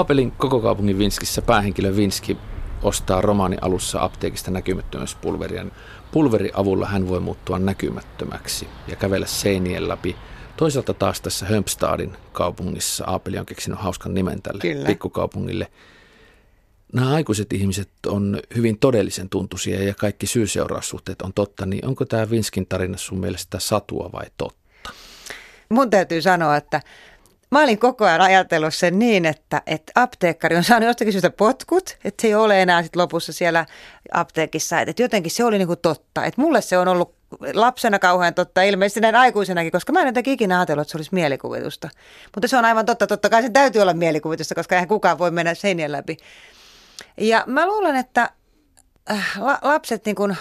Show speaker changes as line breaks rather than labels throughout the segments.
Aapelin koko kaupungin Vinskissä päähenkilö Vinski ostaa romaani alussa apteekista näkymättömyyspulveria. Pulveri avulla hän voi muuttua näkymättömäksi ja kävellä seinien läpi. Toisaalta taas tässä Hömpstadin kaupungissa Aapeli on keksinyt hauskan nimen tälle Kyllä. pikkukaupungille. Nämä aikuiset ihmiset on hyvin todellisen tuntuisia ja kaikki syy-seuraussuhteet on totta, niin onko tämä Vinskin tarina sun mielestä satua vai totta?
Mun täytyy sanoa, että Mä olin koko ajan ajatellut sen niin, että, että apteekkari on saanut jostakin syystä potkut, että se ei ole enää sit lopussa siellä apteekissa. Että jotenkin se oli niinku totta. Että mulle se on ollut lapsena kauhean totta, ilmeisesti näin aikuisenakin, koska mä en jotenkin ikinä ajatellut, että se olisi mielikuvitusta. Mutta se on aivan totta, totta kai se täytyy olla mielikuvitusta, koska eihän kukaan voi mennä seinien läpi. Ja mä luulen, että äh, lapset niin kuin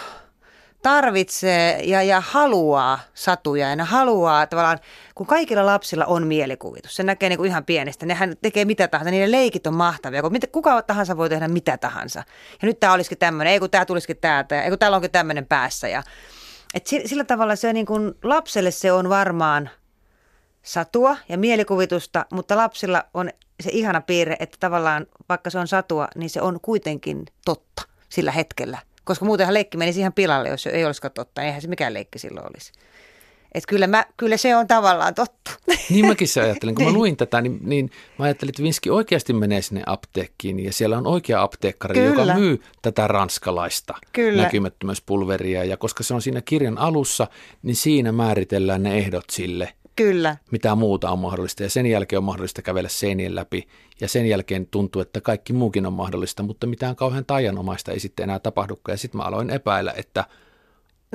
tarvitsee ja, ja haluaa satuja ja ne haluaa tavallaan, kun kaikilla lapsilla on mielikuvitus, se näkee niin kuin ihan pienestä, nehän tekee mitä tahansa, niiden leikit on mahtavia, kun kuka tahansa voi tehdä mitä tahansa. Ja nyt tämä olisikin tämmöinen, ei kun tämä tulisikin täältä, ei kun täällä onkin tämmöinen päässä. Ja, et sillä tavalla se niin kuin, lapselle se on varmaan satua ja mielikuvitusta, mutta lapsilla on se ihana piirre, että tavallaan vaikka se on satua, niin se on kuitenkin totta sillä hetkellä. Koska muutenhan leikki menisi ihan pilalle, jos ei olisikaan totta. Eihän se mikään leikki silloin olisi. Et kyllä, mä, kyllä se on tavallaan totta.
Niin mäkin se ajattelin. Kun mä niin. luin tätä, niin, niin mä ajattelin, että Vinski oikeasti menee sinne apteekkiin ja siellä on oikea apteekkari, kyllä. joka myy tätä ranskalaista kyllä. näkymättömyyspulveria. Ja koska se on siinä kirjan alussa, niin siinä määritellään ne ehdot sille,
Kyllä.
Mitä muuta on mahdollista ja sen jälkeen on mahdollista kävellä seinien läpi ja sen jälkeen tuntuu, että kaikki muukin on mahdollista, mutta mitään kauhean taianomaista ei sitten enää tapahdukaan ja sitten mä aloin epäillä, että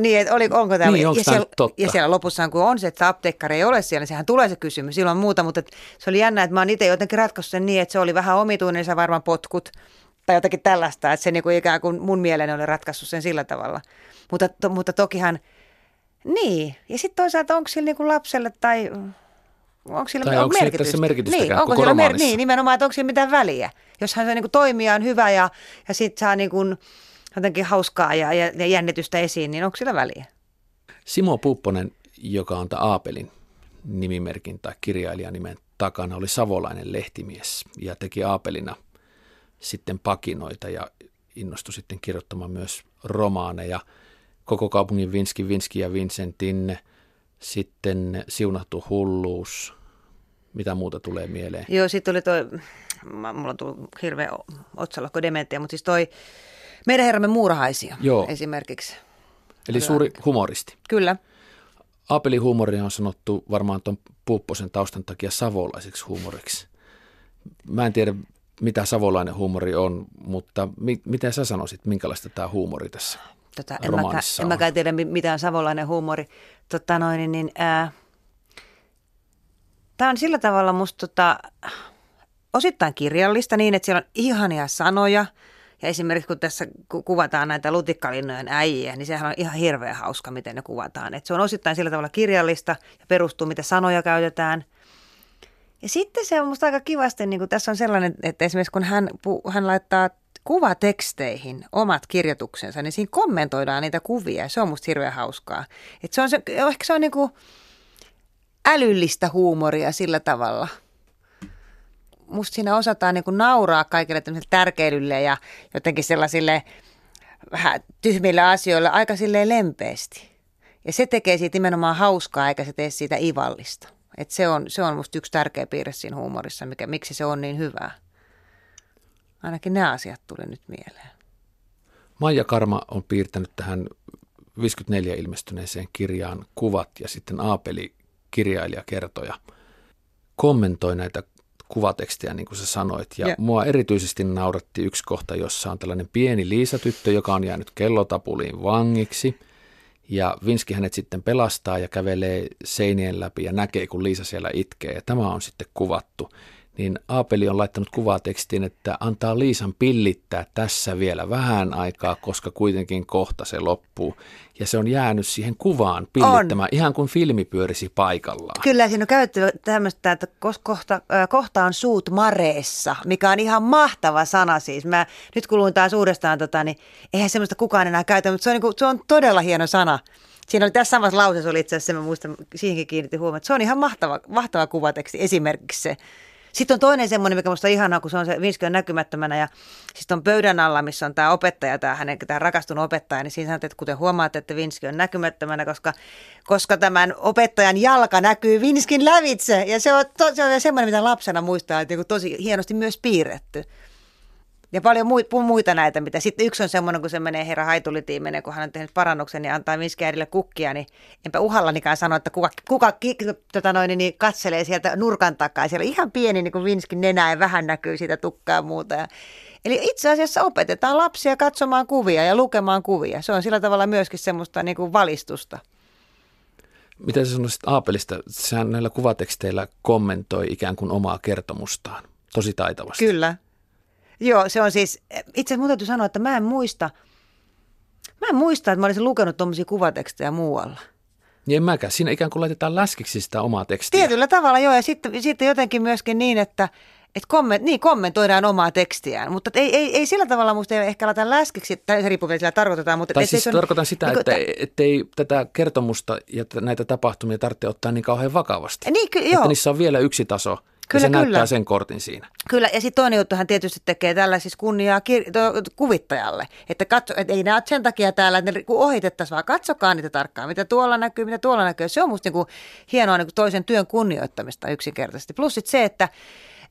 niin, että oli, onko tämä,
niin, ja,
siellä,
totta?
ja siellä lopussa, kun on se, että apteekkari ei ole siellä, niin sehän tulee se kysymys ilman muuta, mutta se oli jännä, että mä oon itse jotenkin ratkaissut sen niin, että se oli vähän omituinen, niin se varmaan potkut tai jotakin tällaista, että se niin kuin ikään kuin mun mieleeni oli ratkaissut sen sillä tavalla. Mutta, to, mutta tokihan niin, ja sitten toisaalta onko sillä niinku lapselle tai onko sillä
tai onko merkitystä? merkitystä niin, onko
sillä
mer-
niin, nimenomaan, että onko sillä mitään väliä. Jos hän niinku toimia on hyvä ja, ja sitten saa niinku jotenkin hauskaa ja, ja, ja jännitystä esiin, niin onko sillä väliä?
Simo Pupponen, joka on Aapelin nimimerkin tai kirjailijanimen takana, oli savolainen lehtimies ja teki Aapelina sitten pakinoita ja innostui sitten kirjoittamaan myös romaaneja – koko kaupungin Vinski, Vinski ja Vincentin, sitten siunattu hulluus, mitä muuta tulee mieleen?
Joo, sitten tuli toi, mulla on tullut hirveä otsalokko dementia, mutta siis toi Meidän herramme muurahaisia Joo. esimerkiksi.
Eli suuri humoristi.
Kyllä.
Apeli huumori on sanottu varmaan tuon Puupposen taustan takia savolaiseksi huumoriksi. Mä en tiedä, mitä savolainen huumori on, mutta mi- miten sä sanoisit, minkälaista tämä huumori tässä tota, en, mäkään,
en mäkään tiedä, mitä on savolainen huumori. Tota noin, niin, niin Tämä on sillä tavalla musta tota, osittain kirjallista niin, että siellä on ihania sanoja. Ja esimerkiksi kun tässä kuvataan näitä lutikkalinnojen äijiä, niin sehän on ihan hirveän hauska, miten ne kuvataan. Et se on osittain sillä tavalla kirjallista ja perustuu, mitä sanoja käytetään. Ja sitten se on musta aika kivasti, niin kuin tässä on sellainen, että esimerkiksi kun hän, hän laittaa kuvateksteihin omat kirjoituksensa, niin siinä kommentoidaan niitä kuvia. Se on musta hirveän hauskaa. Et se on se, ehkä se on niinku älyllistä huumoria sillä tavalla. Musta siinä osataan niinku nauraa kaikille tärkeilylle ja jotenkin sellaisille vähän tyhmille asioille aika silleen lempeästi. Ja se tekee siitä nimenomaan hauskaa, eikä se tee siitä ivallista. Et se, on, se on musta yksi tärkeä piirre siinä huumorissa, mikä, miksi se on niin hyvää. Ainakin nämä asiat tuli nyt mieleen.
Maija Karma on piirtänyt tähän 54 ilmestyneeseen kirjaan kuvat ja sitten Aapeli kirjailija kertoja kommentoi näitä kuvatekstejä, niin kuin sä sanoit. Ja, ja mua erityisesti nauratti yksi kohta, jossa on tällainen pieni Liisa-tyttö, joka on jäänyt kellotapuliin vangiksi. Ja Vinski hänet sitten pelastaa ja kävelee seinien läpi ja näkee, kun Liisa siellä itkee. Ja tämä on sitten kuvattu niin Aapeli on laittanut kuvatekstiin, että antaa Liisan pillittää tässä vielä vähän aikaa, koska kuitenkin kohta se loppuu. Ja se on jäänyt siihen kuvaan pillittämään, on. ihan kuin filmi pyörisi paikallaan.
Kyllä, siinä on käytetty tämmöistä, että kohta, kohta on suut mareessa, mikä on ihan mahtava sana siis. Mä nyt kun luin taas uudestaan, tota, niin eihän semmoista kukaan enää käytä, mutta se on, niin kuin, se on todella hieno sana. Siinä oli tässä samassa lauseessa oli itse asiassa, mä muistan, siihenkin kiinnitti huomioon, että se on ihan mahtava, mahtava kuvateksti esimerkiksi se Sitten on toinen semmoinen, mikä musta on ihanaa, kun se on se Vinski on näkymättömänä ja sitten on pöydän alla, missä on tämä opettaja, tämä hänen tämä rakastunut opettaja, niin siinä sanotaan, että kuten huomaatte, että Vinski on näkymättömänä, koska, koska tämän opettajan jalka näkyy Vinskin lävitse. Ja se on, to, se on semmoinen, mitä lapsena muistaa, että tosi hienosti myös piirretty. Ja paljon muita näitä, mitä sitten yksi on semmoinen, kun se menee herra haitulitiimenen, kun hän on tehnyt parannuksen ja antaa Miskiäidille kukkia, niin enpä uhallanikaan sano, että kuka, kuka tota noin, niin katselee sieltä nurkan takaa. Siellä ihan pieni niin kuin Vinskin nenä ja vähän näkyy siitä tukkaa ja muuta. Ja, eli itse asiassa opetetaan lapsia katsomaan kuvia ja lukemaan kuvia. Se on sillä tavalla myöskin semmoista niin kuin valistusta.
Mitä sä sanoisit Aapelista? Sehän näillä kuvateksteillä kommentoi ikään kuin omaa kertomustaan tosi taitavasti.
Kyllä, Joo, se on siis, itse asiassa mun täytyy sanoa, että mä en muista, mä en muista, että mä olisin lukenut tuommoisia kuvatekstejä muualla.
Niin en mäkään. Siinä ikään kuin laitetaan läskiksi sitä omaa tekstiä.
Tietyllä tavalla joo, ja sitten, sitten jotenkin myöskin niin, että et komment, niin, kommentoidaan omaa tekstiään, mutta ei, ei, ei sillä tavalla musta ei ehkä laita läskiksi, tai se riippuu sillä tarkoitetaan. Mutta
tai siis tarkoitan sitä, niin, että, että ettei tätä kertomusta ja näitä tapahtumia tarvitse ottaa niin kauhean vakavasti.
Niin, ky-
joo. Että niissä on vielä yksi taso, Kyllä, ja se kyllä. näyttää sen kortin siinä.
Kyllä, ja sitten toinen juttu hän tietysti tekee tällä siis kunniaa kir- to, kuvittajalle. Että, katso, että ei näe sen takia täällä, että ne ohitettaisiin, vaan katsokaa niitä tarkkaan, mitä tuolla näkyy, mitä tuolla näkyy. Se on musta niinku hienoa niinku toisen työn kunnioittamista yksinkertaisesti. Plus sit se, että,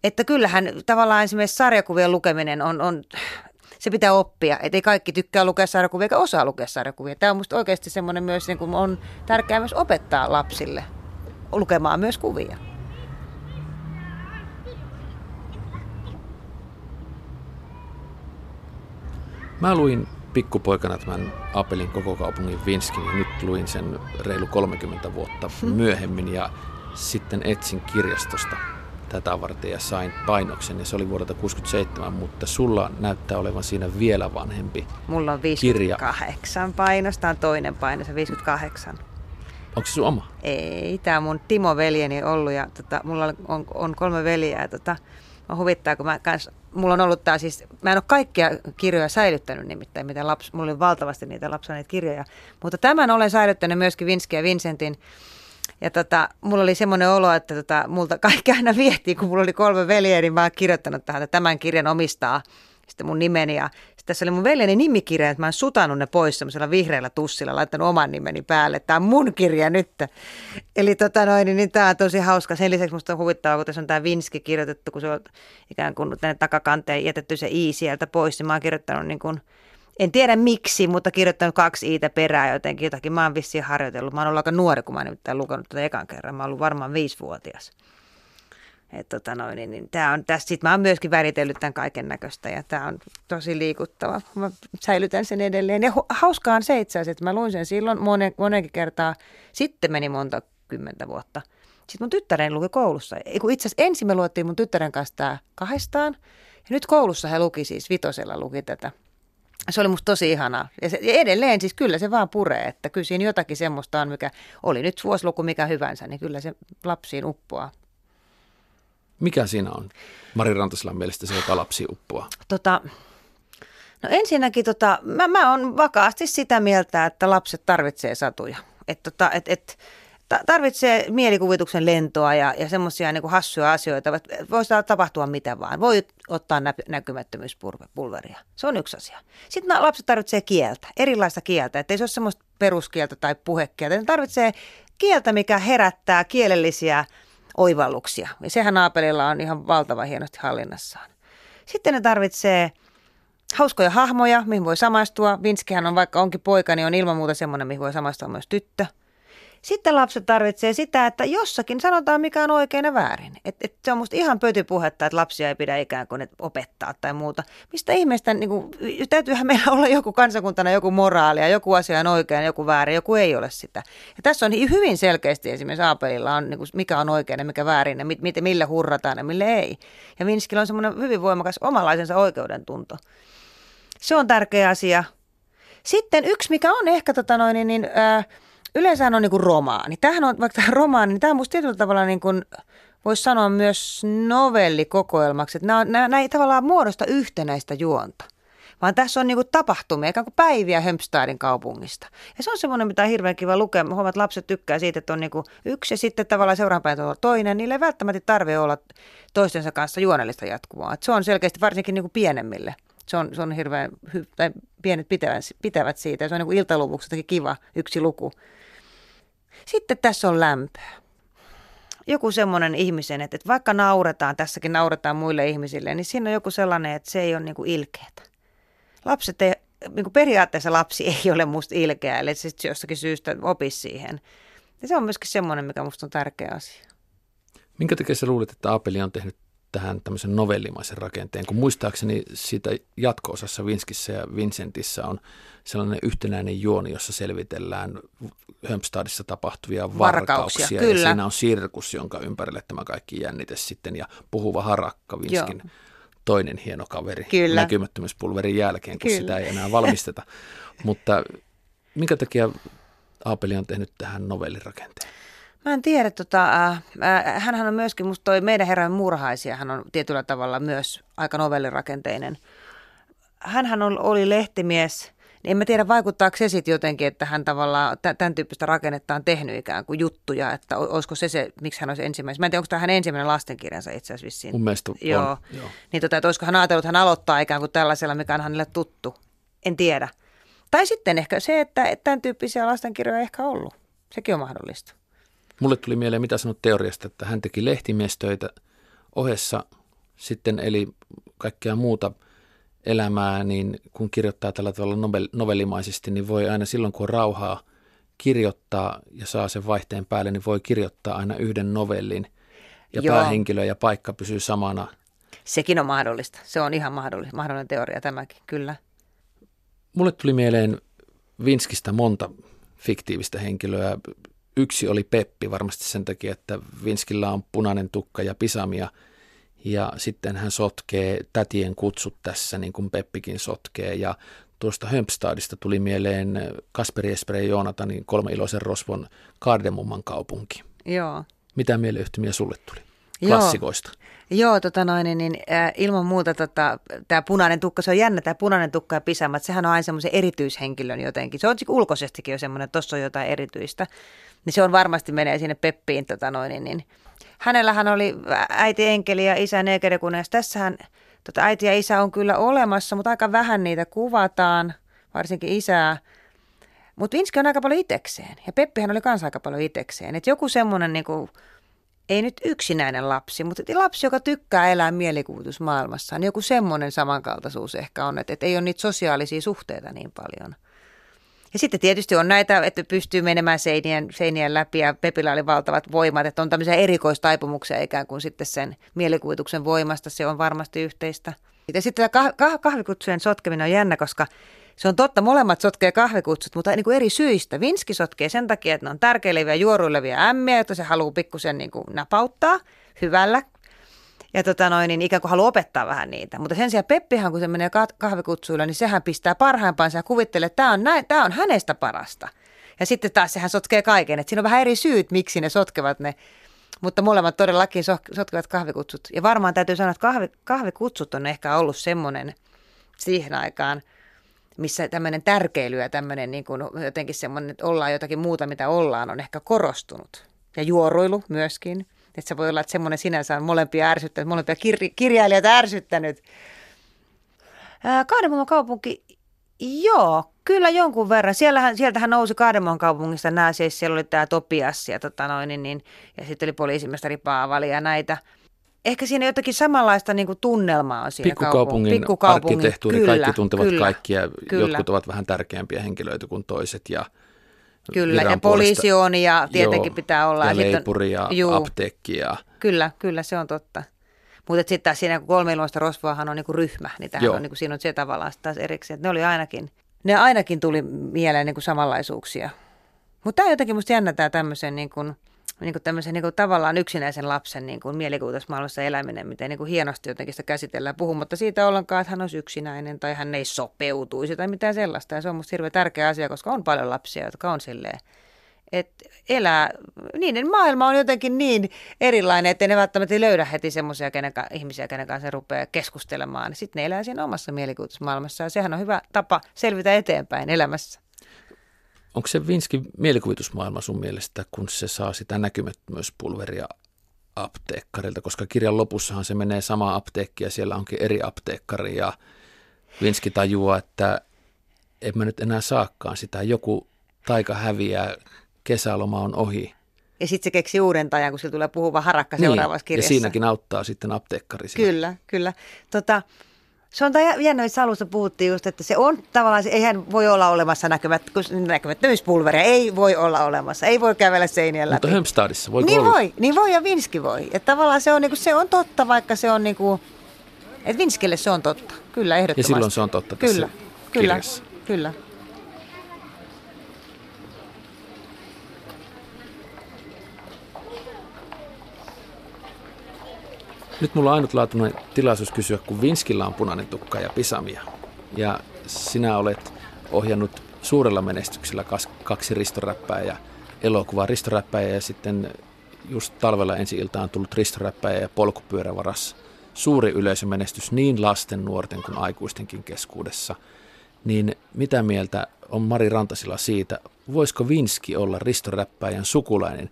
että kyllähän tavallaan esimerkiksi sarjakuvien lukeminen on, on se pitää oppia. Että ei kaikki tykkää lukea sarjakuvia eikä osaa lukea sarjakuvia. Tämä on musta oikeasti semmoinen myös, niin kuin on tärkeää myös opettaa lapsille lukemaan myös kuvia.
Mä luin pikkupoikana tämän Apelin koko kaupungin Vinskin ja nyt luin sen reilu 30 vuotta hmm. myöhemmin ja sitten etsin kirjastosta tätä varten ja sain painoksen ja se oli vuodelta 67, mutta sulla näyttää olevan siinä vielä vanhempi
Mulla on 58 kirja. painosta, on toinen paino, se 58.
Onko se sun oma?
Ei, tämä on mun Timo veljeni ollut ja tota, mulla on, on kolme veljeä ja tota, mä huvittaa, kun mä kans, mulla on ollut tää siis, mä en ole kaikkia kirjoja säilyttänyt nimittäin, mitä laps, mulla oli valtavasti niitä lapsaneita kirjoja, mutta tämän olen säilyttänyt myöskin Vinski ja Vincentin. Ja tota, mulla oli semmoinen olo, että tota, multa kaikki aina viehtii, kun mulla oli kolme veljeä, niin mä oon kirjoittanut tähän, että tämän kirjan omistaa sitten mun nimeni. Ja tässä oli mun veljeni nimikirja, että mä oon sutanut ne pois semmoisella vihreällä tussilla, laittanut oman nimeni päälle. Tämä on mun kirja nyt. Eli tota noin, niin, niin tämä on tosi hauska. Sen lisäksi musta on huvittavaa, kun tässä on tämä Vinski kirjoitettu, kun se on ikään kuin tänne takakanteen jätetty se i sieltä pois, niin mä oon kirjoittanut niin kuin, en tiedä miksi, mutta kirjoittanut kaksi iitä perää jotenkin jotakin. Mä oon vissiin harjoitellut. Mä oon ollut aika nuori, kun mä oon nimittäin lukenut tätä ekan kerran. Mä oon ollut varmaan viisivuotias. Tota noin, niin, niin tää on tässä. Sitten mä oon myöskin väritellyt tämän kaiken näköistä ja tämä on tosi liikuttava. Mä säilytän sen edelleen. Ja hauskaa on se itse asiassa, että mä luin sen silloin monen, monenkin kertaa. Sitten meni monta kymmentä vuotta. Sitten mun tyttären luki koulussa. Itse asiassa ensin me luettiin mun tyttären kanssa tämä kahdestaan. Ja nyt koulussa he luki siis, vitosella luki tätä. Se oli musta tosi ihanaa. Ja, se, ja edelleen siis kyllä se vaan puree, että kyllä siinä jotakin semmoista on, mikä oli nyt vuosiluku mikä hyvänsä, niin kyllä se lapsiin uppoaa.
Mikä siinä on Mari Rantaselan mielestä se, joka lapsi uppoaa?
Tota, no ensinnäkin tota, mä, mä oon vakaasti sitä mieltä, että lapset tarvitsee satuja. Et, tota, et, et, tarvitsee mielikuvituksen lentoa ja, ja semmoisia niin hassuja asioita. Voi tapahtua mitä vaan. Voi ottaa nä- näkymättömyyspulveria. Se on yksi asia. Sitten lapset tarvitsee kieltä, erilaista kieltä. Että ei se ole semmoista peruskieltä tai puhekieltä. Ne tarvitsee kieltä, mikä herättää kielellisiä oivalluksia. Ja sehän Aapelilla on ihan valtava hienosti hallinnassaan. Sitten ne tarvitsee hauskoja hahmoja, mihin voi samaistua. Vinskihän on, vaikka onkin poika, niin on ilman muuta semmoinen, mihin voi samaistua myös tyttö – sitten lapset tarvitsee sitä, että jossakin sanotaan mikä on oikein ja väärin. Et, et se on musta ihan pötypuhetta, että lapsia ei pidä ikään kuin opettaa tai muuta. Mistä ihmeestä, niin kuin, täytyyhän meillä olla joku kansakuntana joku moraali ja joku asia on oikein, joku väärin, joku ei ole sitä. Ja tässä on hyvin selkeästi esimerkiksi Aapelilla on, niin kuin, mikä on oikein ja mikä väärin ja mit, millä hurrataan ja mille ei. Ja Vinskillä on semmoinen hyvin voimakas omalaisensa oikeudentunto. Se on tärkeä asia. Sitten yksi, mikä on ehkä tota noin, niin, niin äh, yleensä on niin romaani. Tämähän on, vaikka tämä romaani, niin tämä on musta tietyllä tavalla niin kuin, voisi sanoa myös novellikokoelmaksi. Että nämä, nämä, nämä ei tavallaan muodosta yhtenäistä juonta, vaan tässä on niinku tapahtumia, ikään kuin päiviä Hömpstadin kaupungista. Ja se on semmoinen, mitä on hirveän kiva lukea. Huomaat, että lapset tykkää siitä, että on niinku yksi ja sitten tavallaan seuraavan päivänä toinen. Niille ei välttämättä tarvitse olla toistensa kanssa juonellista jatkuvaa. Et se on selkeästi varsinkin niinku pienemmille. Se on, se on hirveän, hy, tai pienet pitävät, pitävät siitä. Ja se on niin iltaluvuksi kiva yksi luku. Sitten tässä on lämpöä. Joku semmoinen ihmisen, että, että vaikka nauretaan, tässäkin nauretaan muille ihmisille, niin siinä on joku sellainen, että se ei ole niin kuin ilkeätä. Lapset ei, niin kuin periaatteessa lapsi ei ole musta ilkeä, eli se jostakin syystä opisi siihen. Ja se on myöskin semmoinen, mikä musta on tärkeä asia.
Minkä takia sä luulet, että Apeli on tehnyt tähän tämmöisen novellimaisen rakenteen, kun muistaakseni siitä jatko-osassa Vinskissä ja Vincentissä on sellainen yhtenäinen juoni, jossa selvitellään Hömpstadissa tapahtuvia varkauksia. varkauksia kyllä. Ja siinä on sirkus, jonka ympärille tämä kaikki jännite sitten ja puhuva harakka Vinskin Joo. toinen hieno kaveri kyllä. näkymättömyyspulverin jälkeen, kun kyllä. sitä ei enää valmisteta. Mutta minkä takia Aapeli on tehnyt tähän novellirakenteen?
Mä en tiedä, tota, äh, äh, hänhän on myöskin, musta toi meidän herran murhaisia, hän on tietyllä tavalla myös aika novellirakenteinen. Hänhän oli lehtimies, niin en mä tiedä vaikuttaako se sitten jotenkin, että hän tavallaan tämän tyyppistä rakennetta on tehnyt ikään kuin juttuja, että olisiko se se, miksi hän olisi ensimmäinen. Mä en tiedä, onko tämä hänen ensimmäinen lastenkirjansa itse asiassa vissiin.
Mun mielestä
Joo.
on. Joo.
Niin tota, että olisiko hän ajatellut, että hän aloittaa ikään kuin tällaisella, mikä on hänelle tuttu. En tiedä. Tai sitten ehkä se, että tämän tyyppisiä lastenkirjoja ei ehkä ollut. Sekin on mahdollista.
Mulle tuli mieleen, mitä sanot teoriasta, että hän teki lehtimiestöitä ohessa sitten eli kaikkea muuta elämää, niin kun kirjoittaa tällä tavalla novellimaisesti, niin voi aina silloin, kun on rauhaa kirjoittaa ja saa sen vaihteen päälle, niin voi kirjoittaa aina yhden novellin ja Joo. päähenkilö ja paikka pysyy samana.
Sekin on mahdollista. Se on ihan mahdollinen, mahdollinen teoria tämäkin, kyllä.
Mulle tuli mieleen Vinskistä monta fiktiivistä henkilöä. Yksi oli Peppi varmasti sen takia, että Vinskillä on punainen tukka ja pisamia ja sitten hän sotkee tätien kutsut tässä niin kuin Peppikin sotkee ja tuosta Hömpstadista tuli mieleen Kasperi Esperi ja Joonatanin kolme iloisen rosvon Kardemumman kaupunki.
Joo.
Mitä mieleyhtymiä sulle tuli klassikoista?
Joo, Joo tota noin, niin, niin ilman muuta tota, tämä punainen tukka, se on jännä tämä punainen tukka ja pisamat, sehän on aina semmoisen erityishenkilön jotenkin. Se on ulkoisestikin jo semmoinen, että tuossa on jotain erityistä niin se on varmasti menee sinne Peppiin. Tota noin, niin, niin. Hänellähän oli äiti enkeli ja isä negerekunes. Tässähän tota, äiti ja isä on kyllä olemassa, mutta aika vähän niitä kuvataan, varsinkin isää. Mutta Vinski on aika paljon itekseen ja Peppihän oli kanssa aika paljon itekseen. Et joku semmoinen niin kuin, ei nyt yksinäinen lapsi, mutta lapsi, joka tykkää elää mielikuvitusmaailmassa, niin joku semmoinen samankaltaisuus ehkä on, että, että ei ole niitä sosiaalisia suhteita niin paljon. Ja sitten tietysti on näitä, että pystyy menemään seinien, seinien läpi ja Pepillä oli valtavat voimat, että on tämmöisiä erikoistaipumuksia ikään kuin sitten sen mielikuvituksen voimasta, se on varmasti yhteistä. Ja sitten tämä kah- kahvikutsujen sotkeminen on jännä, koska se on totta, molemmat sotkee kahvikutsut, mutta niin kuin eri syistä. Vinski sotkee sen takia, että ne on tärkeileviä juoruilevia ämmiä, joita se haluaa pikkusen niin kuin napauttaa hyvällä ja tota noin, niin ikään kuin haluaa opettaa vähän niitä. Mutta sen sijaan Peppihan, kun se menee kahvikutsuilla, niin sehän pistää parhaimpaansa ja kuvittelee, että tämä on, näin, tämä on hänestä parasta. Ja sitten taas sehän sotkee kaiken. Että siinä on vähän eri syyt, miksi ne sotkevat ne. Mutta molemmat todellakin sotkevat kahvikutsut. Ja varmaan täytyy sanoa, että kahvi, kahvikutsut on ehkä ollut semmoinen siihen aikaan, missä tämmöinen tärkeily ja tämmöinen niin kuin jotenkin semmoinen, että ollaan jotakin muuta, mitä ollaan, on ehkä korostunut. Ja juoruilu myöskin. Että se voi olla, että semmoinen sinänsä on molempia ärsyttänyt, molempia kir- kirjailijoita ärsyttänyt. Kaademon kaupunki, joo, kyllä jonkun verran. Siellähän, sieltähän nousi Kaademon kaupungista nämä, siis siellä oli tämä Topias ja, tota noin, niin, niin, ja sitten oli poliisimestari Paavali ja näitä. Ehkä siinä jotakin samanlaista niin kuin tunnelmaa on siinä
Pikkukaupungin, Pikkukaupungin arkkitehtuuri, kyllä, kaikki tuntevat kyllä, kaikkia. Kyllä. Jotkut ovat vähän tärkeämpiä henkilöitä kuin toiset ja –
Kyllä, ja poliisi on ja tietenkin joo, pitää olla.
Ja leipuri ja juu, apteekki. Ja...
Kyllä, kyllä se on totta. Mutta sitten siinä kun kolme iloista rosvoahan on niinku ryhmä, niin on niinku, siinä on se tavallaan taas erikseen. Ne oli ainakin, ne ainakin tuli mieleen niinku samanlaisuuksia. Mutta tämä on jotenkin musta jännä tämä tämmöisen niin kuin, niin kuin tämmöisen niin kuin tavallaan yksinäisen lapsen niin kuin mielikuvitusmaailmassa eläminen, miten niin kuin hienosti jotenkin sitä käsitellään, puhumatta siitä ollenkaan, että hän olisi yksinäinen tai hän ei sopeutuisi tai mitään sellaista. Ja se on musta hirveän tärkeä asia, koska on paljon lapsia, jotka on silleen, että elää, niiden maailma on jotenkin niin erilainen, että ne välttämättä löydä heti semmoisia ihmisiä, kenen kanssa rupeaa keskustelemaan. Sitten ne elää siinä omassa mielikuvitusmaailmassa ja sehän on hyvä tapa selvitä eteenpäin elämässä.
Onko se Vinskin mielikuvitusmaailma sun mielestä, kun se saa sitä näkymättömyyspulveria apteekkarilta, koska kirjan lopussahan se menee sama apteekki ja siellä onkin eri apteekkari ja Vinski tajuaa, että en mä nyt enää saakaan sitä. Joku taika häviää, kesäloma on ohi.
Ja sitten se keksi uuden tajan, kun sillä tulee puhuva harakka niin, seuraavassa kirjassa.
Ja siinäkin auttaa sitten apteekkari.
Siinä. Kyllä, kyllä. Tota, se on jännä, että alussa puhuttiin just, että se on tavallaan, eihän voi olla olemassa näkymät, näkymättömyyspulveria, ei voi olla olemassa, ei voi kävellä seinien läpi.
Mutta Hömstadissa
voi Niin olla? voi, niin voi ja Vinski voi. Että tavallaan se on, niin kuin, se on totta, vaikka se on niin kuin, että Vinskille se on totta, kyllä ehdottomasti.
Ja silloin se on totta tässä
Kyllä, kyllä, kyllä.
Nyt mulla on ainutlaatuinen tilaisuus kysyä, kun Vinskillä on punainen tukka ja pisamia. Ja sinä olet ohjannut suurella menestyksellä kaksi ristoräppää ja elokuvaa ristoräppää ja sitten just talvella ensi iltaan tullut ristoräppää ja polkupyörävaras. Suuri yleisömenestys niin lasten, nuorten kuin aikuistenkin keskuudessa. Niin mitä mieltä on Mari Rantasilla siitä, voisiko Vinski olla ristoräppäjän sukulainen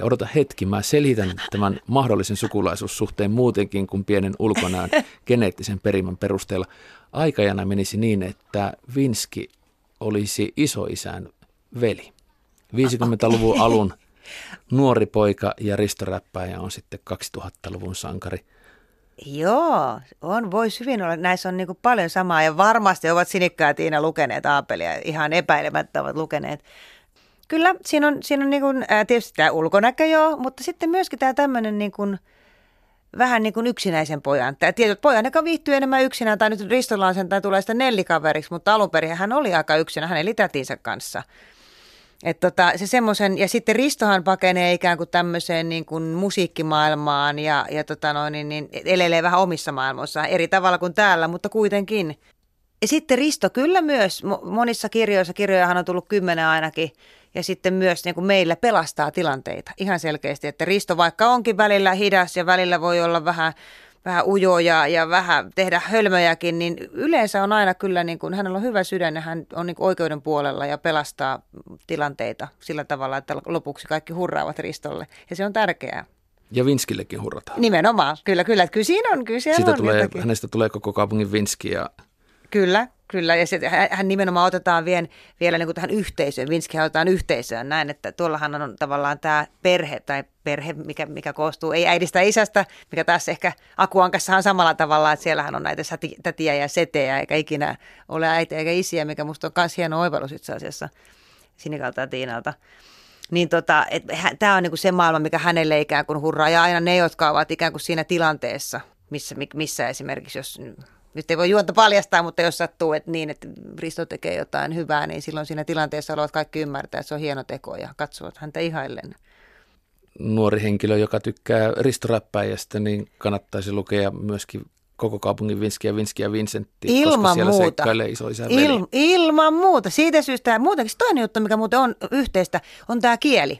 ja odota hetki, mä selitän tämän mahdollisen sukulaisuussuhteen muutenkin kuin pienen ulkonäön geneettisen perimän perusteella. Aikajana menisi niin, että Vinski olisi isoisän veli. 50-luvun alun nuori poika ja ristoräppäjä on sitten 2000-luvun sankari.
Joo, on, voisi hyvin olla. Näissä on niin paljon samaa ja varmasti ovat Sinikka ja Tiina lukeneet Aapelia. Ihan epäilemättä ovat lukeneet. Kyllä, siinä on, siinä on niin kuin, ää, tietysti tämä ulkonäkö joo, mutta sitten myöskin tämä tämmöinen niin kuin, vähän niin kuin yksinäisen pojan. Tämä tietyt pojan, joka viihtyy enemmän yksinään, tai nyt Ristolaisen tai tulee sitä nellikaveriksi, mutta alun perin hän oli aika yksinä, hän eli tätinsä kanssa. Et tota, se semmoisen, ja sitten Ristohan pakenee ikään kuin tämmöiseen niin kuin musiikkimaailmaan ja, ja tota noin, niin, niin elelee vähän omissa maailmoissaan eri tavalla kuin täällä, mutta kuitenkin. Ja sitten Risto kyllä myös, monissa kirjoissa, kirjojahan on tullut kymmenen ainakin, ja sitten myös niin kuin meillä pelastaa tilanteita ihan selkeästi, että Risto vaikka onkin välillä hidas ja välillä voi olla vähän, vähän ujoja ja vähän tehdä hölmöjäkin, niin yleensä on aina kyllä, niin kuin, hänellä on hyvä sydän ja hän on niin kuin oikeuden puolella ja pelastaa tilanteita sillä tavalla, että lopuksi kaikki hurraavat Ristolle ja se on tärkeää.
Ja Vinskillekin hurrataan.
Nimenomaan, kyllä, kyllä. Kyllä siinä on, kyllä
Siitä
on
tulee, hänestä tulee koko kaupungin Vinski ja
Kyllä, Kyllä, ja se, hän nimenomaan otetaan vien, vielä niin kuin tähän yhteisöön, Vinski otetaan yhteisöön näin, että tuollahan on tavallaan tämä perhe tai perhe, mikä, mikä koostuu ei äidistä isästä, mikä taas ehkä Akuankassa on samalla tavalla, että siellähän on näitä tätiä ja setejä, eikä ikinä ole äitiä eikä isiä, mikä musta on myös hieno oivallus itse asiassa Sinikalta ja Tiinalta. Niin tota, tämä on niinku se maailma, mikä hänelle ikään kuin hurraa, ja aina ne, jotka ovat ikään kuin siinä tilanteessa, missä, missä esimerkiksi, jos nyt ei voi juonta paljastaa, mutta jos sattuu että niin, että Risto tekee jotain hyvää, niin silloin siinä tilanteessa olevat kaikki ymmärtää, että se on hieno teko ja katsovat häntä ihaillen.
Nuori henkilö, joka tykkää ristoräppäjästä, niin kannattaisi lukea myöskin koko kaupungin Vinski ja Vinski ja Vincentti,
ilman
koska siellä
muuta.
iso
Il, ilman muuta. Siitä syystä, muutenkin toinen juttu, mikä muuten on yhteistä, on tämä kieli.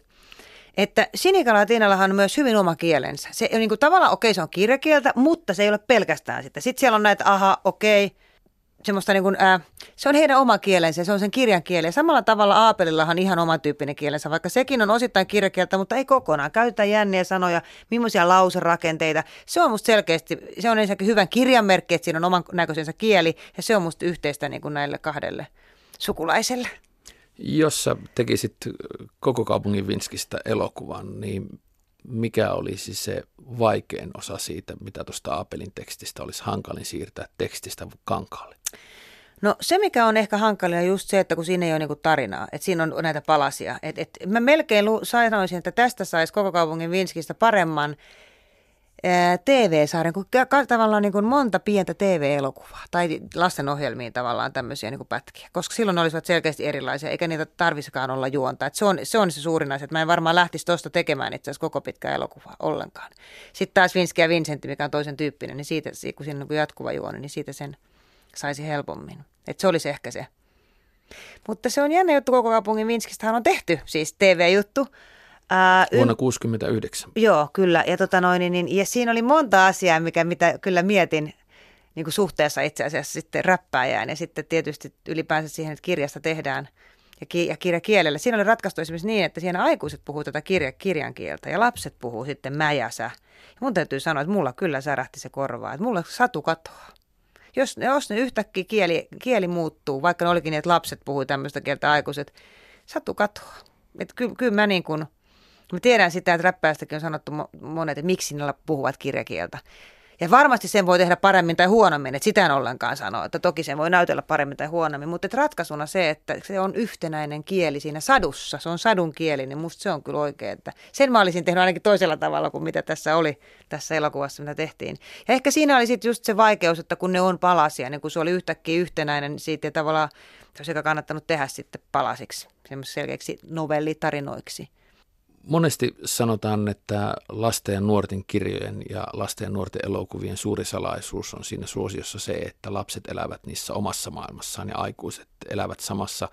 Että Sinikalatiinallahan on myös hyvin oma kielensä. Se on niin kuin, tavallaan, okei, okay, se on kirjakieltä, mutta se ei ole pelkästään sitä. Sitten siellä on näitä, aha, okei, okay, semmoista niin kuin, ää, se on heidän oma kielensä, se on sen kirjan kieli. Ja samalla tavalla Aapelillahan ihan oma tyyppinen kielensä, vaikka sekin on osittain kirjakieltä, mutta ei kokonaan. Käytetään jänniä sanoja, millaisia lauserakenteita. Se on musta selkeästi, se on ensinnäkin hyvän kirjanmerkki, että siinä on oman näköisensä kieli, ja se on musta yhteistä niin kuin näille kahdelle sukulaiselle.
Jos sä tekisit koko kaupungin Vinskistä elokuvan, niin mikä olisi se vaikein osa siitä, mitä tuosta Aapelin tekstistä olisi hankalin siirtää tekstistä kankaalle?
No se, mikä on ehkä hankalin, on just se, että kun siinä ei ole niinku tarinaa, että siinä on näitä palasia. Et, et mä melkein sanoisin, että tästä saisi koko kaupungin Vinskistä paremman TV-sarjan, kun tavallaan niin kuin monta pientä TV-elokuvaa tai lastenohjelmiin tavallaan tämmöisiä niin kuin pätkiä, koska silloin ne olisivat selkeästi erilaisia, eikä niitä tarvisikaan olla juonta. Et se, on, se on se suurin asia, että mä en varmaan lähtisi tuosta tekemään itse asiassa koko pitkää elokuvaa ollenkaan. Sitten taas Vinski ja Vincentti, mikä on toisen tyyppinen, niin siitä, kun siinä on jatkuva juoni, niin siitä sen saisi helpommin. Et se olisi ehkä se Mutta se on jännä juttu, koko kaupungin Vinskistähän on tehty, siis TV-juttu.
Ää, Vuonna 1969.
Joo, kyllä. Ja, tota noin, niin, niin, ja siinä oli monta asiaa, mikä, mitä kyllä mietin niin kuin suhteessa itse asiassa sitten räppääjään ja sitten tietysti ylipäänsä siihen, että kirjasta tehdään ja, ki- ja kirjakielellä. Siinä oli ratkaistu esimerkiksi niin, että siinä aikuiset puhuu tätä kirja- kirjan kieltä ja lapset puhuu sitten mä ja sä. Ja mun täytyy sanoa, että mulla kyllä särähti se korvaa, että mulla satu katoaa. Jos, jos ne yhtäkkiä kieli, kieli muuttuu, vaikka ne olikin niin, että lapset puhuu tämmöistä kieltä aikuiset, satu katoaa. Että kyllä, kyllä mä niin kuin, mä tiedän sitä, että räppäistäkin on sanottu monet, että miksi ne puhuvat kirjakieltä. Ja varmasti sen voi tehdä paremmin tai huonommin, että sitä en ollenkaan sano, että toki sen voi näytellä paremmin tai huonommin, mutta että ratkaisuna se, että se on yhtenäinen kieli siinä sadussa, se on sadun kieli, niin musta se on kyllä oikein, että sen mä olisin tehnyt ainakin toisella tavalla kuin mitä tässä oli tässä elokuvassa, mitä tehtiin. Ja ehkä siinä oli sitten just se vaikeus, että kun ne on palasia, niin kun se oli yhtäkkiä yhtenäinen, niin siitä ei tavallaan olisi kannattanut tehdä sitten palasiksi, semmoisiksi selkeiksi novellitarinoiksi.
Monesti sanotaan, että lasten ja nuorten kirjojen ja lasten ja nuorten elokuvien suuri salaisuus on siinä suosiossa se, että lapset elävät niissä omassa maailmassaan ja aikuiset elävät samassa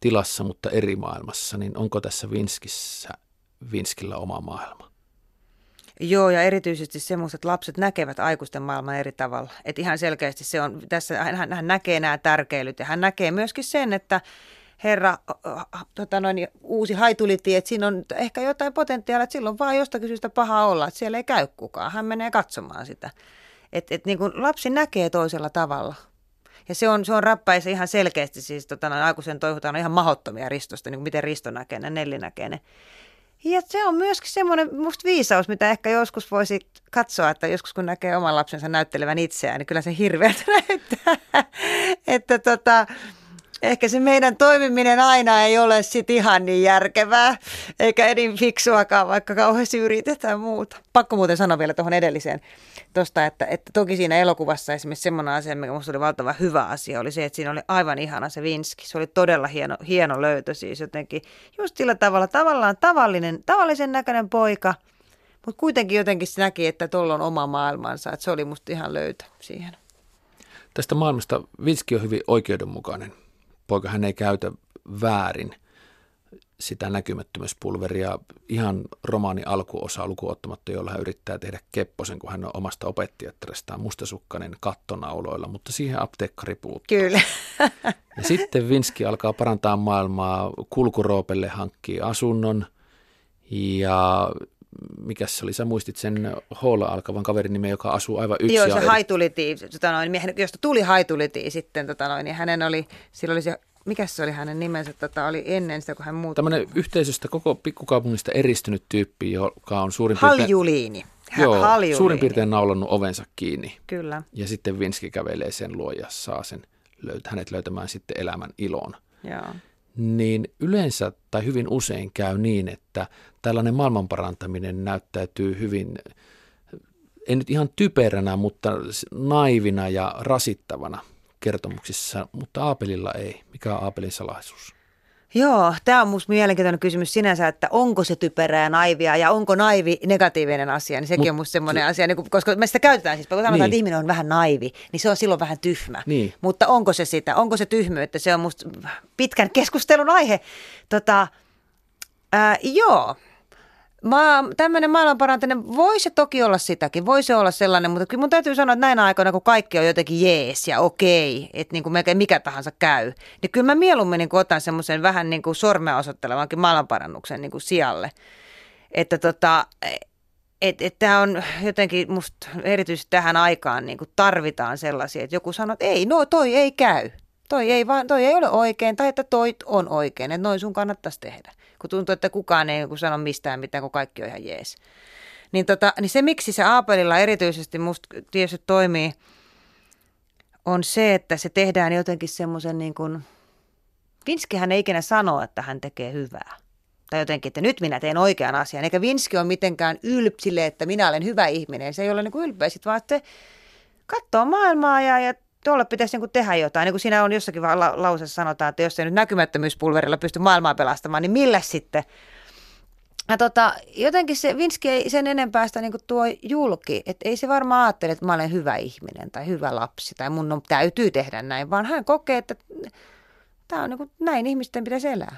tilassa, mutta eri maailmassa. Niin onko tässä Vinskissä, Vinskillä oma maailma?
Joo, ja erityisesti semmoiset, että lapset näkevät aikuisten maailman eri tavalla. Että ihan selkeästi se on, tässä hän, hän näkee nämä tärkeilyt ja hän näkee myöskin sen, että herra tota noin, uusi haitulitie, että siinä on ehkä jotain potentiaalia, että silloin vaan jostakin syystä paha olla, että siellä ei käy kukaan. Hän menee katsomaan sitä. Että et, niin kuin lapsi näkee toisella tavalla. Ja se on, se on räppäissä ihan selkeästi, siis tota, aikuisen toivotaan ihan mahottomia Ristosta, niin kuin miten Risto näkee ne, Nelli näkee ne. Ja se on myöskin semmoinen musta viisaus, mitä ehkä joskus voisi katsoa, että joskus kun näkee oman lapsensa näyttelevän itseään, niin kyllä se hirveältä näyttää. että tota, ehkä se meidän toimiminen aina ei ole sit ihan niin järkevää, eikä niin fiksuakaan, vaikka kauheasti yritetään muuta. Pakko muuten sanoa vielä tuohon edelliseen tosta, että, että toki siinä elokuvassa esimerkiksi semmoinen asia, mikä minusta oli valtava hyvä asia, oli se, että siinä oli aivan ihana se Vinski. Se oli todella hieno, hieno löytö siis jotenkin. Just sillä tavalla, tavallaan tavallinen, tavallisen näköinen poika, mutta kuitenkin jotenkin se näki, että tuolla on oma maailmansa, että se oli musta ihan löytö siihen.
Tästä maailmasta Vinski on hyvin oikeudenmukainen poika hän ei käytä väärin sitä näkymättömyyspulveria ihan romaani alkuosa lukuottamatta, jolla hän yrittää tehdä kepposen, kun hän on omasta opettajattarestaan mustasukkainen kattonauloilla, mutta siihen apteekkari puuttuu.
Kyllä.
ja sitten Vinski alkaa parantaa maailmaa, kulkuroopelle hankkii asunnon ja mikä se oli, sä muistit sen Hoola alkavan kaverin nimen, joka asuu aivan yksin.
Joo, se eri... haituliti, tota noin, josta tuli haituliti sitten, tota noin, niin hänen oli, sillä oli se mikä se oli hänen nimensä, tota, oli ennen sitä, kun hän muuttui.
Tämmöinen yhteisöstä koko pikkukaupungista eristynyt tyyppi, joka on suurin
piirtein... Haljuliini.
Joo, Haljuliini. suurin piirtein naulannut ovensa kiinni.
Kyllä.
Ja sitten Vinski kävelee sen luo ja saa sen, hänet löytämään sitten elämän ilon.
Joo
niin yleensä tai hyvin usein käy niin, että tällainen maailmanparantaminen näyttäytyy hyvin, ei nyt ihan typeränä, mutta naivina ja rasittavana kertomuksissa, mutta Aapelilla ei. Mikä on Aapelin salaisuus?
Joo, tämä on minusta mielenkiintoinen kysymys sinänsä, että onko se typerää ja naivia ja onko naivi negatiivinen asia, niin sekin Mut, on minusta semmoinen asia, niin kun, koska me sitä käytetään siis, kun sanotaan, niin. että ihminen on vähän naivi, niin se on silloin vähän tyhmä.
Niin.
Mutta onko se sitä, onko se tyhmyyttä, se on minusta pitkän keskustelun aihe. Tota, ää, joo, Ma, tämmöinen maailmanparantaminen, voi se toki olla sitäkin, voi se olla sellainen, mutta kyllä mun täytyy sanoa, että näinä aikoina, kun kaikki on jotenkin jees ja okei, että niin kuin melkein mikä tahansa käy, niin kyllä mä mieluummin niin kuin otan semmoisen vähän niin kuin sormea osoittelevankin maailmanparannuksen niin kuin sijalle. Että tota, että et tämä on jotenkin musta erityisesti tähän aikaan niin kuin tarvitaan sellaisia, että joku sanoo, että ei, no toi ei käy. Toi ei, vaan, toi ei ole oikein, tai että toi on oikein, että noin sun kannattaisi tehdä kun tuntuu, että kukaan ei sano mistään mitään, kun kaikki on ihan jees. Niin, tota, niin se, miksi se Aapelilla erityisesti musta tietysti toimii, on se, että se tehdään jotenkin semmoisen niin kuin, Vinskihän ei ikinä sano, että hän tekee hyvää. Tai jotenkin, että nyt minä teen oikean asian. Eikä Vinski ole mitenkään ylpsille, että minä olen hyvä ihminen. Se ei ole niin kuin ylpeä, sit, vaan se katsoo maailmaa ja, ja tuolla pitäisi niin kuin tehdä jotain. Niin kuin siinä on jossakin vaan la- lauseessa sanotaan, että jos ei nyt näkymättömyyspulverilla pysty maailmaa pelastamaan, niin millä sitten? Ja tota, jotenkin se Vinski ei sen enempää sitä niin tuo julki, että ei se varmaan ajattele, että mä olen hyvä ihminen tai hyvä lapsi tai mun on, täytyy tehdä näin, vaan hän kokee, että tämä on niin kuin, näin ihmisten pitäisi elää.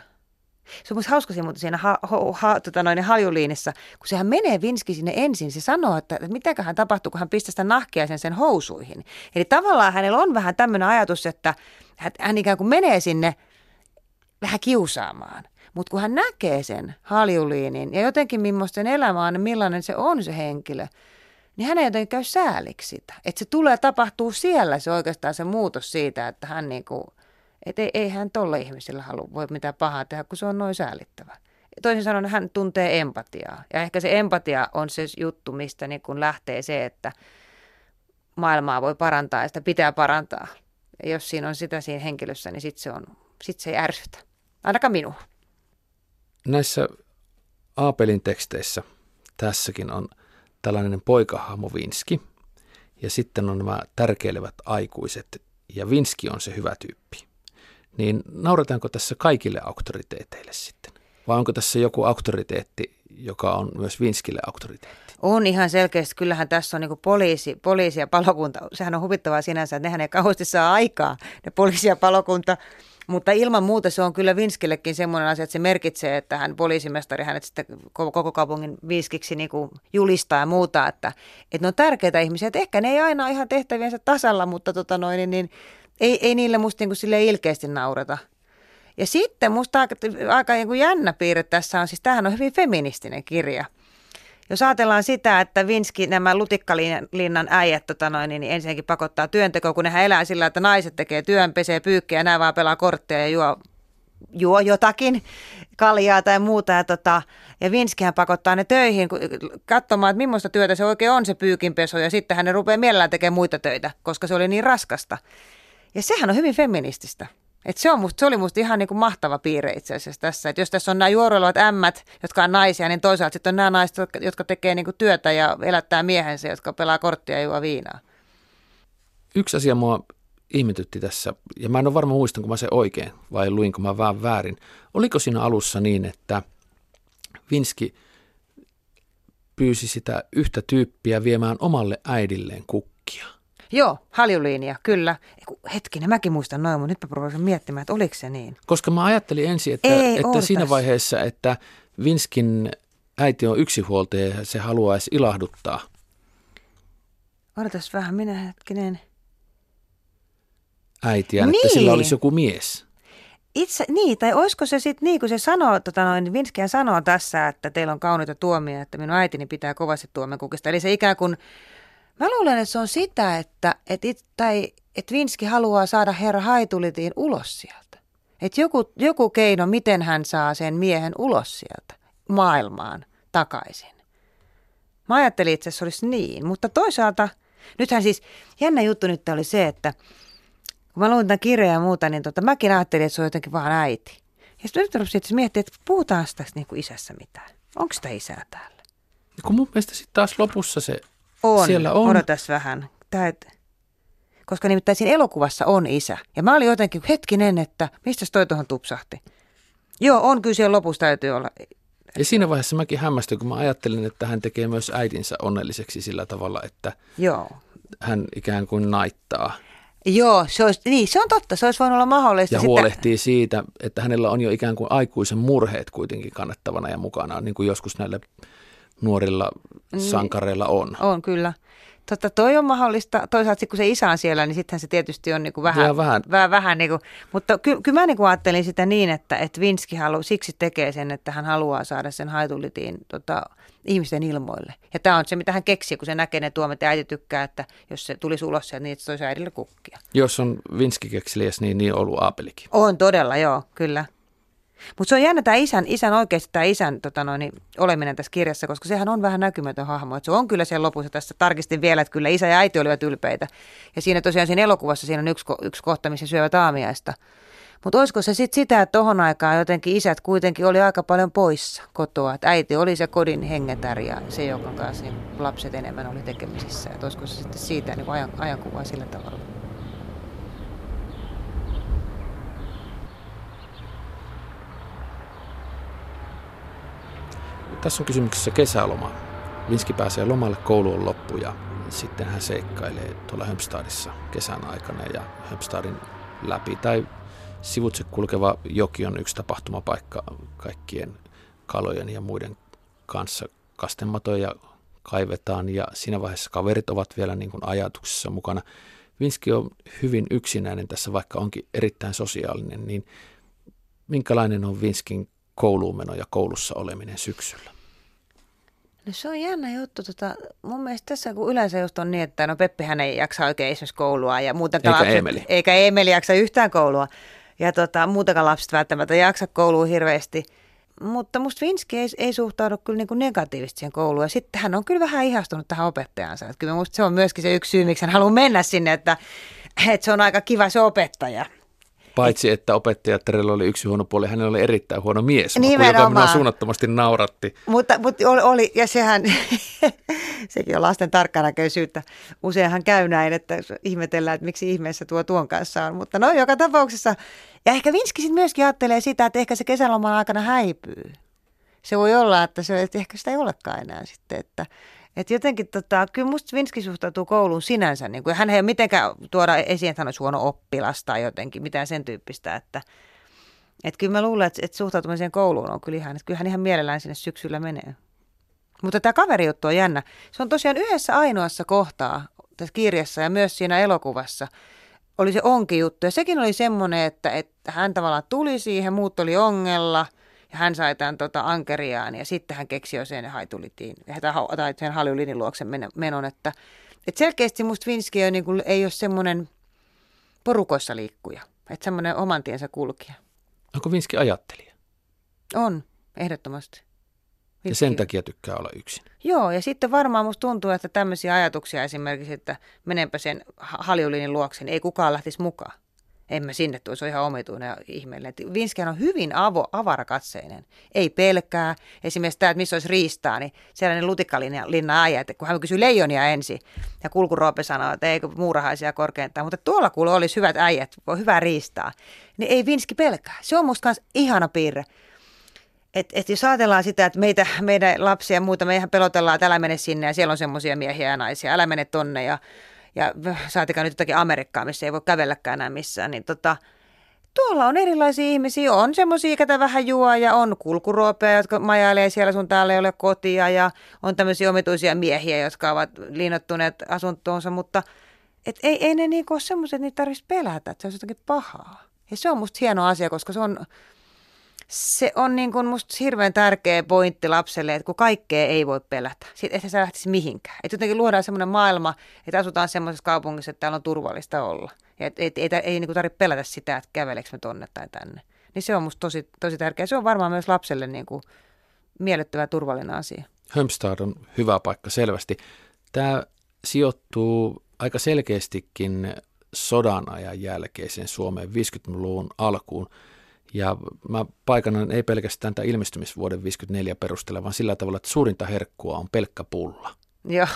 Se on musta hauska siinä, siinä ha, ha, ha, tota noin, haljuliinissa, kun sehän menee Vinski sinne ensin, se sanoo, että, että mitäköhän tapahtuu, kun hän pistää sitä nahkia sen, sen housuihin. Eli tavallaan hänellä on vähän tämmöinen ajatus, että hän ikään kuin menee sinne vähän kiusaamaan. Mutta kun hän näkee sen haljuliinin ja jotenkin millaisten elämä on, millainen se on se henkilö, niin hän ei jotenkin käy sääliksi sitä. Että se tulee tapahtuu siellä se oikeastaan se muutos siitä, että hän niinku, et ei, ei hän tolle ihmisellä halua voi mitään pahaa tehdä, kun se on noin säälittävä. Toisin sanoen hän tuntee empatiaa. Ja ehkä se empatia on se juttu, mistä niin kun lähtee se, että maailmaa voi parantaa ja sitä pitää parantaa. Ja jos siinä on sitä siinä henkilössä, niin sitten se, on, sit se ei ärsytä. Ainakaan minua.
Näissä Aapelin teksteissä tässäkin on tällainen poikahahmo Vinski ja sitten on nämä tärkeilevät aikuiset ja Vinski on se hyvä tyyppi. Niin naurataanko tässä kaikille auktoriteeteille sitten? Vai onko tässä joku auktoriteetti, joka on myös Vinskille auktoriteetti?
On ihan selkeästi. Kyllähän tässä on niin poliisi, poliisi ja palokunta. Sehän on huvittavaa sinänsä, että nehän ei kauheasti saa aikaa, ne poliisi ja palokunta. Mutta ilman muuta se on kyllä Vinskillekin semmoinen asia, että se merkitsee, että hän poliisimestari hänet sitten koko kaupungin viiskiksi niin kuin julistaa ja muuta, että, että ne on tärkeitä ihmisiä. Että ehkä ne ei aina ihan tehtäviensä tasalla, mutta tota noin, niin, niin ei, ei niille musta niin kuin sille ilkeästi naurata. Ja sitten musta aika, aika niin kuin jännä piirre tässä on, siis tämähän on hyvin feministinen kirja – jos ajatellaan sitä, että Vinski, nämä lutikkalinnan äijät tota noin, niin ensinnäkin pakottaa työntekoa, kun nehän elää sillä, että naiset tekee työn, pesee pyykkiä nämä vaan pelaa kortteja ja juo, juo jotakin kaljaa tai muuta. Ja, tota, ja Vinskihän pakottaa ne töihin katsomaan, että millaista työtä se oikein on se pyykinpesu ja sitten hän rupeaa mielellään tekemään muita töitä, koska se oli niin raskasta. Ja sehän on hyvin feminististä. Et se, on musta, se oli musta ihan niin kuin mahtava piirre itse asiassa tässä. Että jos tässä on nämä juoroilevat ämmät, jotka on naisia, niin toisaalta sitten on nämä naiset, jotka, tekee niin kuin työtä ja elättää miehensä, jotka pelaa korttia ja juo viinaa.
Yksi asia mua ihmetytti tässä, ja mä en ole varma muistan, kun mä se oikein vai luinko mä vähän väärin. Oliko siinä alussa niin, että Vinski pyysi sitä yhtä tyyppiä viemään omalle äidilleen kukkia?
Joo, haljuliinia, kyllä. Hetkinen, mäkin muistan noin, mutta nyt mä provoisin miettimään, että oliko se niin.
Koska mä ajattelin ensin, että, Ei, että siinä vaiheessa, että Vinskin äiti on yksihuoltaja ja se haluaisi ilahduttaa.
Odotas vähän, minä hetkinen.
Äitiä, niin. että sillä niin. olisi joku mies.
Itse, niin, tai olisiko se sitten niin, kun se sanoo, tota noin, Vinskihän sanoo tässä, että teillä on kauniita tuomia, että minun äitini pitää kovasti tuomenkukista. Eli se ikään kuin Mä luulen, että se on sitä, että, että, it, tai, että Vinski haluaa saada herra Haitulitiin ulos sieltä. Että joku, joku keino, miten hän saa sen miehen ulos sieltä maailmaan takaisin. Mä ajattelin että se olisi niin, mutta toisaalta, nythän siis jännä juttu nyt oli se, että kun mä luin tämän kirjan ja muuta, niin tota, mäkin ajattelin, että se on jotenkin vaan äiti. Ja sitten nyt rupesin miettiä, että puhutaan sitä niin kuin isässä mitään. Onko sitä isää täällä?
Kun mun mielestä sitten taas lopussa se
on, siellä on. odotas vähän. Tää, et, koska nimittäin siinä elokuvassa on isä. Ja mä olin jotenkin hetkinen, että mistä toi tuohon tupsahti. Joo, on kyllä siellä lopussa täytyy olla.
Ja siinä vaiheessa mäkin hämmästyin, kun mä ajattelin, että hän tekee myös äidinsä onnelliseksi sillä tavalla, että Joo. hän ikään kuin naittaa.
Joo, se, olisi, niin, se on totta, se olisi voinut olla mahdollista.
Ja sitä... huolehtii siitä, että hänellä on jo ikään kuin aikuisen murheet kuitenkin kannettavana ja mukana, niin kuin joskus näillä nuorilla niin. sankareilla on.
On kyllä. Totta, toi on mahdollista. Toisaalta kun se isä on siellä, niin sittenhän se tietysti on niin kuin vähän, vähän. vähän, vähän niin kuin, mutta ky, kyllä mä niin kuin ajattelin sitä niin, että, että Vinski halu, siksi tekee sen, että hän haluaa saada sen haitulitiin tota, ihmisten ilmoille. Ja tämä on se, mitä hän keksii, kun se näkee ne tuomet ja äiti tykkää, että jos se tulisi ulos sieltä, niin se toisi äidille kukkia.
Jos on Vinski keksiliäs, niin niin on ollut Aapelikin.
On todella, joo, kyllä. Mutta se on jännä tämä isän, isän oikeasti tämä isän tota noin, oleminen tässä kirjassa, koska sehän on vähän näkymätön hahmo. Et se on kyllä siellä lopussa, tässä tarkistin vielä, että kyllä isä ja äiti olivat ylpeitä. Ja siinä tosiaan siinä elokuvassa siinä on yksi, yksi kohta, missä syövät aamiaista. Mutta olisiko se sitten sitä, että tohon aikaan jotenkin isät kuitenkin oli aika paljon poissa kotoa. Että äiti oli se kodin hengetär ja se, jonka kanssa niin lapset enemmän oli tekemisissä. Että olisiko se sitten siitä niin ajan, ajankuvaa sillä tavalla.
Tässä on kysymyksessä kesäloma. Vinski pääsee lomalle, koulu on loppu ja sitten hän seikkailee tuolla Hömpstadissa kesän aikana ja Hömpstadin läpi tai sivutse kulkeva joki on yksi tapahtumapaikka kaikkien kalojen ja muiden kanssa. Kastematoja kaivetaan ja siinä vaiheessa kaverit ovat vielä niin kuin ajatuksessa mukana. Vinski on hyvin yksinäinen tässä, vaikka onkin erittäin sosiaalinen, niin minkälainen on Vinskin kouluumeno ja koulussa oleminen syksyllä?
No se on jännä juttu. Tota, mun mielestä tässä kun yleensä just on niin, että no Peppihän ei jaksa oikein esimerkiksi koulua ja muutenkaan
Eikä
lapset,
Emeli.
Eikä Emeli jaksa yhtään koulua. Ja tota, muutenkaan lapset välttämättä jaksa kouluun hirveästi. Mutta musta Vinski ei, ei suhtaudu kyllä niin kuin negatiivisesti siihen kouluun. Ja sitten hän on kyllä vähän ihastunut tähän opettajansa. Että kyllä musta se on myöskin se yksi syy, miksi hän haluaa mennä sinne, että, että se on aika kiva se opettaja.
Paitsi, että opettaja Terellä oli yksi huono puoli, hänellä oli erittäin huono mies, joka minua suunnattomasti nauratti.
Mutta, mutta oli, oli, ja sehän, sekin on lasten tarkkanäköisyyttä. Useinhan käy näin, että ihmetellään, että miksi ihmeessä tuo tuon kanssa on. Mutta no, joka tapauksessa, ja ehkä Vinski sitten myöskin ajattelee sitä, että ehkä se kesäloman aikana häipyy. Se voi olla, että, se, että ehkä sitä ei olekaan enää sitten, että, että jotenkin tota, kyllä musta Vinski suhtautuu kouluun sinänsä, niin kuin, hän ei ole mitenkään tuoda esiin, että hän olisi huono oppilas tai jotenkin mitään sen tyyppistä, että, että kyllä mä luulen, että, että suhtautuminen siihen kouluun on kyllä ihan, että kyllähän ihan mielellään sinne syksyllä menee. Mutta tämä kaverijuttu on jännä. Se on tosiaan yhdessä ainoassa kohtaa tässä kirjassa ja myös siinä elokuvassa oli se onki juttu. Ja sekin oli semmoinen, että, että hän tavallaan tuli siihen, muut oli ongella ja hän sai tämän tota, ankeriaan ja sitten hän keksi jo sen haitulitiin, tai sen haljulinin luoksen menon. Että, että selkeästi musta Vinski on, niin kuin, ei ole semmoinen porukoissa liikkuja, että semmoinen oman tiensä kulkija.
Onko Vinski ajattelija?
On, ehdottomasti.
Ja sen takia tykkää olla yksin.
Joo, ja sitten varmaan musta tuntuu, että tämmöisiä ajatuksia esimerkiksi, että menenpä sen haljulinin luoksen, ei kukaan lähtisi mukaan. En mä sinne tuo, se on ihan omituinen ja ihmeellinen. Vinsken on hyvin avo, avarakatseinen. Ei pelkää. Esimerkiksi tämä, että missä olisi riistaa, niin sellainen lutikkalinna äijä, että kun hän kysyi leijonia ensin, ja kulkuroope sanoi, että eikö muurahaisia korkeintaan, mutta tuolla kuulee olisi hyvät äijät, voi hyvää riistaa. Niin ei Vinski pelkää. Se on musta ihana piirre. Et, et jos ajatellaan sitä, että meitä, meidän lapsia ja muuta, meihän pelotellaan, että älä mene sinne ja siellä on semmoisia miehiä ja naisia, älä mene tonne ja, ja saatikaan nyt jotakin Amerikkaa, missä ei voi kävelläkään enää missään, niin tota, tuolla on erilaisia ihmisiä, on semmoisia, ketä vähän juo ja on kulkuruopeja, jotka majailee siellä sun täällä ei ole kotia ja on tämmöisiä omituisia miehiä, jotka ovat liinottuneet asuntoonsa, mutta et ei, ei ne niinku ole semmoiset, että niitä tarvitsisi pelätä, että se on jotakin pahaa. Ja se on musta hieno asia, koska se on, se on niin kuin musta hirveän tärkeä pointti lapselle, että kun kaikkea ei voi pelätä, sitten että se lähtisi mihinkään. Että jotenkin luodaan semmoinen maailma, että asutaan semmoisessa kaupungissa, että täällä on turvallista olla. Ja et, et, ei, ei, ei niin tarvitse pelätä sitä, että käveleekö me tonne tai tänne. Niin se on musta tosi, tosi tärkeä. Se on varmaan myös lapselle niin kuin miellyttävä turvallinen asia.
Hömstad on hyvä paikka selvästi. Tämä sijoittuu aika selkeästikin sodan ajan jälkeiseen Suomeen 50-luvun alkuun. Ja mä paikanan ei pelkästään tämä ilmestymisvuoden 54 perusteella, vaan sillä tavalla, että suurinta herkkua on pelkkä pulla.
Joo.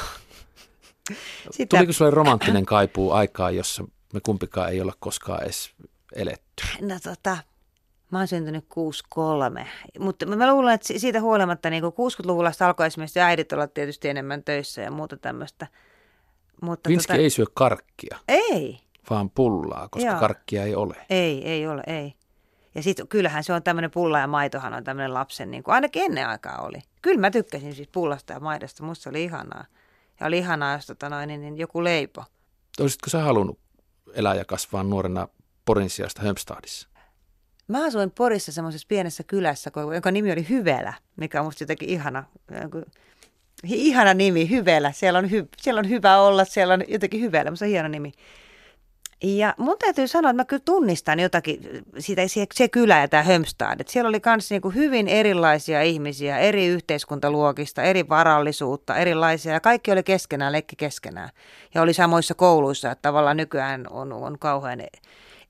Sitä... Tuliko sulle romanttinen kaipuu aikaa, jossa me kumpikaan ei olla koskaan edes eletty?
No tota, mä oon syntynyt 63, mutta mä luulen, että siitä huolimatta niin 60-luvulla alkoi esimerkiksi äidit olla tietysti enemmän töissä ja muuta tämmöistä.
Mutta Vinski tota... ei syö karkkia.
Ei.
Vaan pullaa, koska Joo. karkkia ei ole.
Ei, ei ole, ei. Ja sitten kyllähän se on tämmöinen pulla ja maitohan on tämmöinen lapsen, niin kuin ainakin ennen aikaa oli. Kyllä mä tykkäsin siis pullasta ja maidosta, musta se oli ihanaa. Ja oli ihanaa, jos tota noin, niin, niin joku leipo.
Olisitko sä halunnut elää ja kasvaa nuorena Porin sijasta Hömstadissa?
Mä asuin Porissa semmoisessa pienessä kylässä, jonka nimi oli Hyvelä, mikä on musta jotenkin ihana, ihana nimi, Hyvelä. Siellä on, hy, siellä on hyvä olla, siellä on jotenkin Hyvelä, mutta se on hieno nimi. Ja mun täytyy sanoa, että mä kyllä tunnistan jotakin, siitä, se, se kylä ja tämä Hömstad, että siellä oli myös niin hyvin erilaisia ihmisiä, eri yhteiskuntaluokista, eri varallisuutta, erilaisia, ja kaikki oli keskenään, leikki keskenään. Ja oli samoissa kouluissa, että tavallaan nykyään on, on kauhean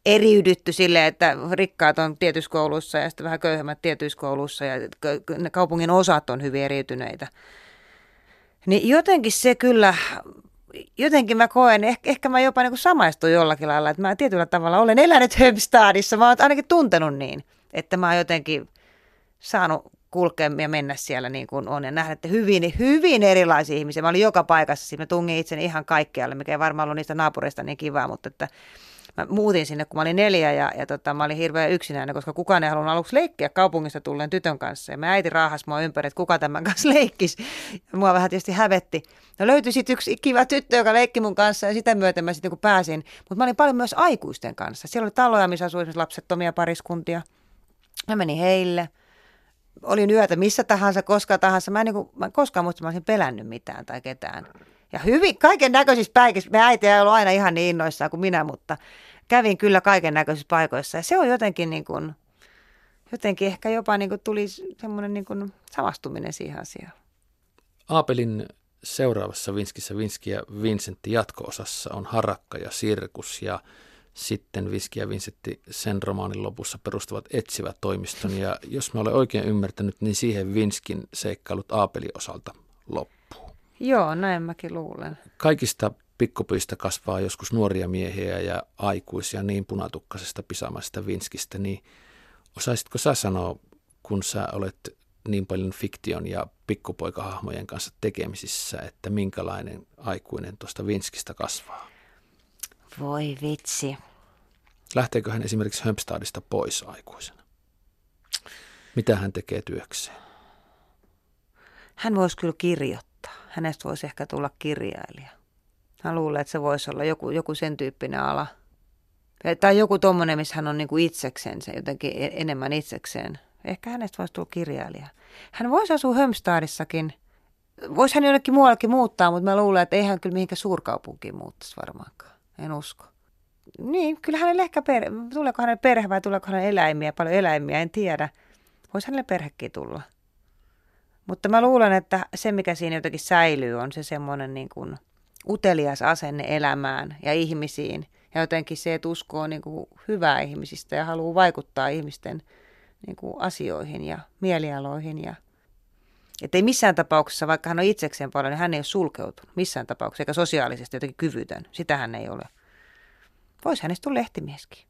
eriydytty sille, että rikkaat on tietyissä kouluissa ja sitten vähän köyhemmät tietyissä kouluissa, ja kaupungin osat on hyvin eriytyneitä. Niin jotenkin se kyllä jotenkin mä koen, ehkä, ehkä mä jopa niin samaistun jollakin lailla, että mä tietyllä tavalla olen elänyt Hömstadissa, mä oon ainakin tuntenut niin, että mä oon jotenkin saanut kulkea ja mennä siellä niin kuin on ja nähdä, että hyvin, hyvin erilaisia ihmisiä. Mä olin joka paikassa, siis mä tungin itseni ihan kaikkialle, mikä ei varmaan ollut niistä naapureista niin kivaa, mutta että mä muutin sinne, kun mä olin neljä ja, ja tota, mä olin hirveän yksinäinen, koska kukaan ei halunnut aluksi leikkiä kaupungista tulleen tytön kanssa. Ja mä äiti raahas mua ympäri, että kuka tämän kanssa leikkisi. Ja mua vähän tietysti hävetti. No löytyi sitten yksi kiva tyttö, joka leikki mun kanssa ja sitä myöten mä sitten kun pääsin. Mutta mä olin paljon myös aikuisten kanssa. Siellä oli taloja, missä asui lapsettomia pariskuntia. Mä menin heille olin yötä missä tahansa, koska tahansa. Mä en, niin kuin, mä en koskaan muista, mä olisin pelännyt mitään tai ketään. Ja hyvin, kaiken näköisissä päikissä, me äiti ei ollut aina ihan niin innoissaan kuin minä, mutta kävin kyllä kaiken näköisissä paikoissa. Ja se on jotenkin niin kuin, jotenkin ehkä jopa niin kuin tuli semmoinen niin kuin samastuminen siihen asiaan.
Aapelin seuraavassa Vinskissä Vinski ja Vincentti jatko-osassa on harakka ja sirkus ja sitten Viski ja Vincentti sen romaanin lopussa perustavat etsivä toimiston. Ja jos mä olen oikein ymmärtänyt, niin siihen Vinskin seikkailut Aapeli osalta loppuu.
Joo, näin mäkin luulen.
Kaikista pikkupyistä kasvaa joskus nuoria miehiä ja aikuisia niin punatukkaisesta pisamaista Vinskistä, niin osaisitko sä sanoa, kun sä olet niin paljon fiktion ja pikkupoikahahmojen kanssa tekemisissä, että minkälainen aikuinen tuosta Vinskistä kasvaa?
Voi vitsi.
Lähteekö hän esimerkiksi Hömpstadista pois aikuisena? Mitä hän tekee työkseen?
Hän voisi kyllä kirjoittaa. Hänestä voisi ehkä tulla kirjailija. Hän luulee, että se voisi olla joku, joku sen tyyppinen ala. Tai joku tuommoinen, missä hän on niin kuin itsekseen, se jotenkin e- enemmän itsekseen. Ehkä hänestä voisi tulla kirjailija. Hän voisi asua Hömstadissakin. Voisi hän jonnekin muuallekin muuttaa, mutta mä luulen, että ei hän kyllä mihinkään suurkaupunkiin muuttaisi varmaankaan. En usko. Niin, kyllä hänelle ehkä, perhe, tuleeko hänelle perhe vai tuleeko hänelle eläimiä, paljon eläimiä, en tiedä. Voisi hänelle perhekin tulla. Mutta mä luulen, että se mikä siinä jotenkin säilyy on se semmoinen niin kuin utelias asenne elämään ja ihmisiin. Ja jotenkin se, että uskoo niin kuin hyvää ihmisistä ja haluaa vaikuttaa ihmisten niin kuin asioihin ja mielialoihin. Ja... Että ei missään tapauksessa, vaikka hän on itsekseen paljon, niin hän ei ole sulkeutunut missään tapauksessa, eikä sosiaalisesti jotenkin kyvytön. Sitä hän ei ole. Voisi hänestä tulla lehtimieskin.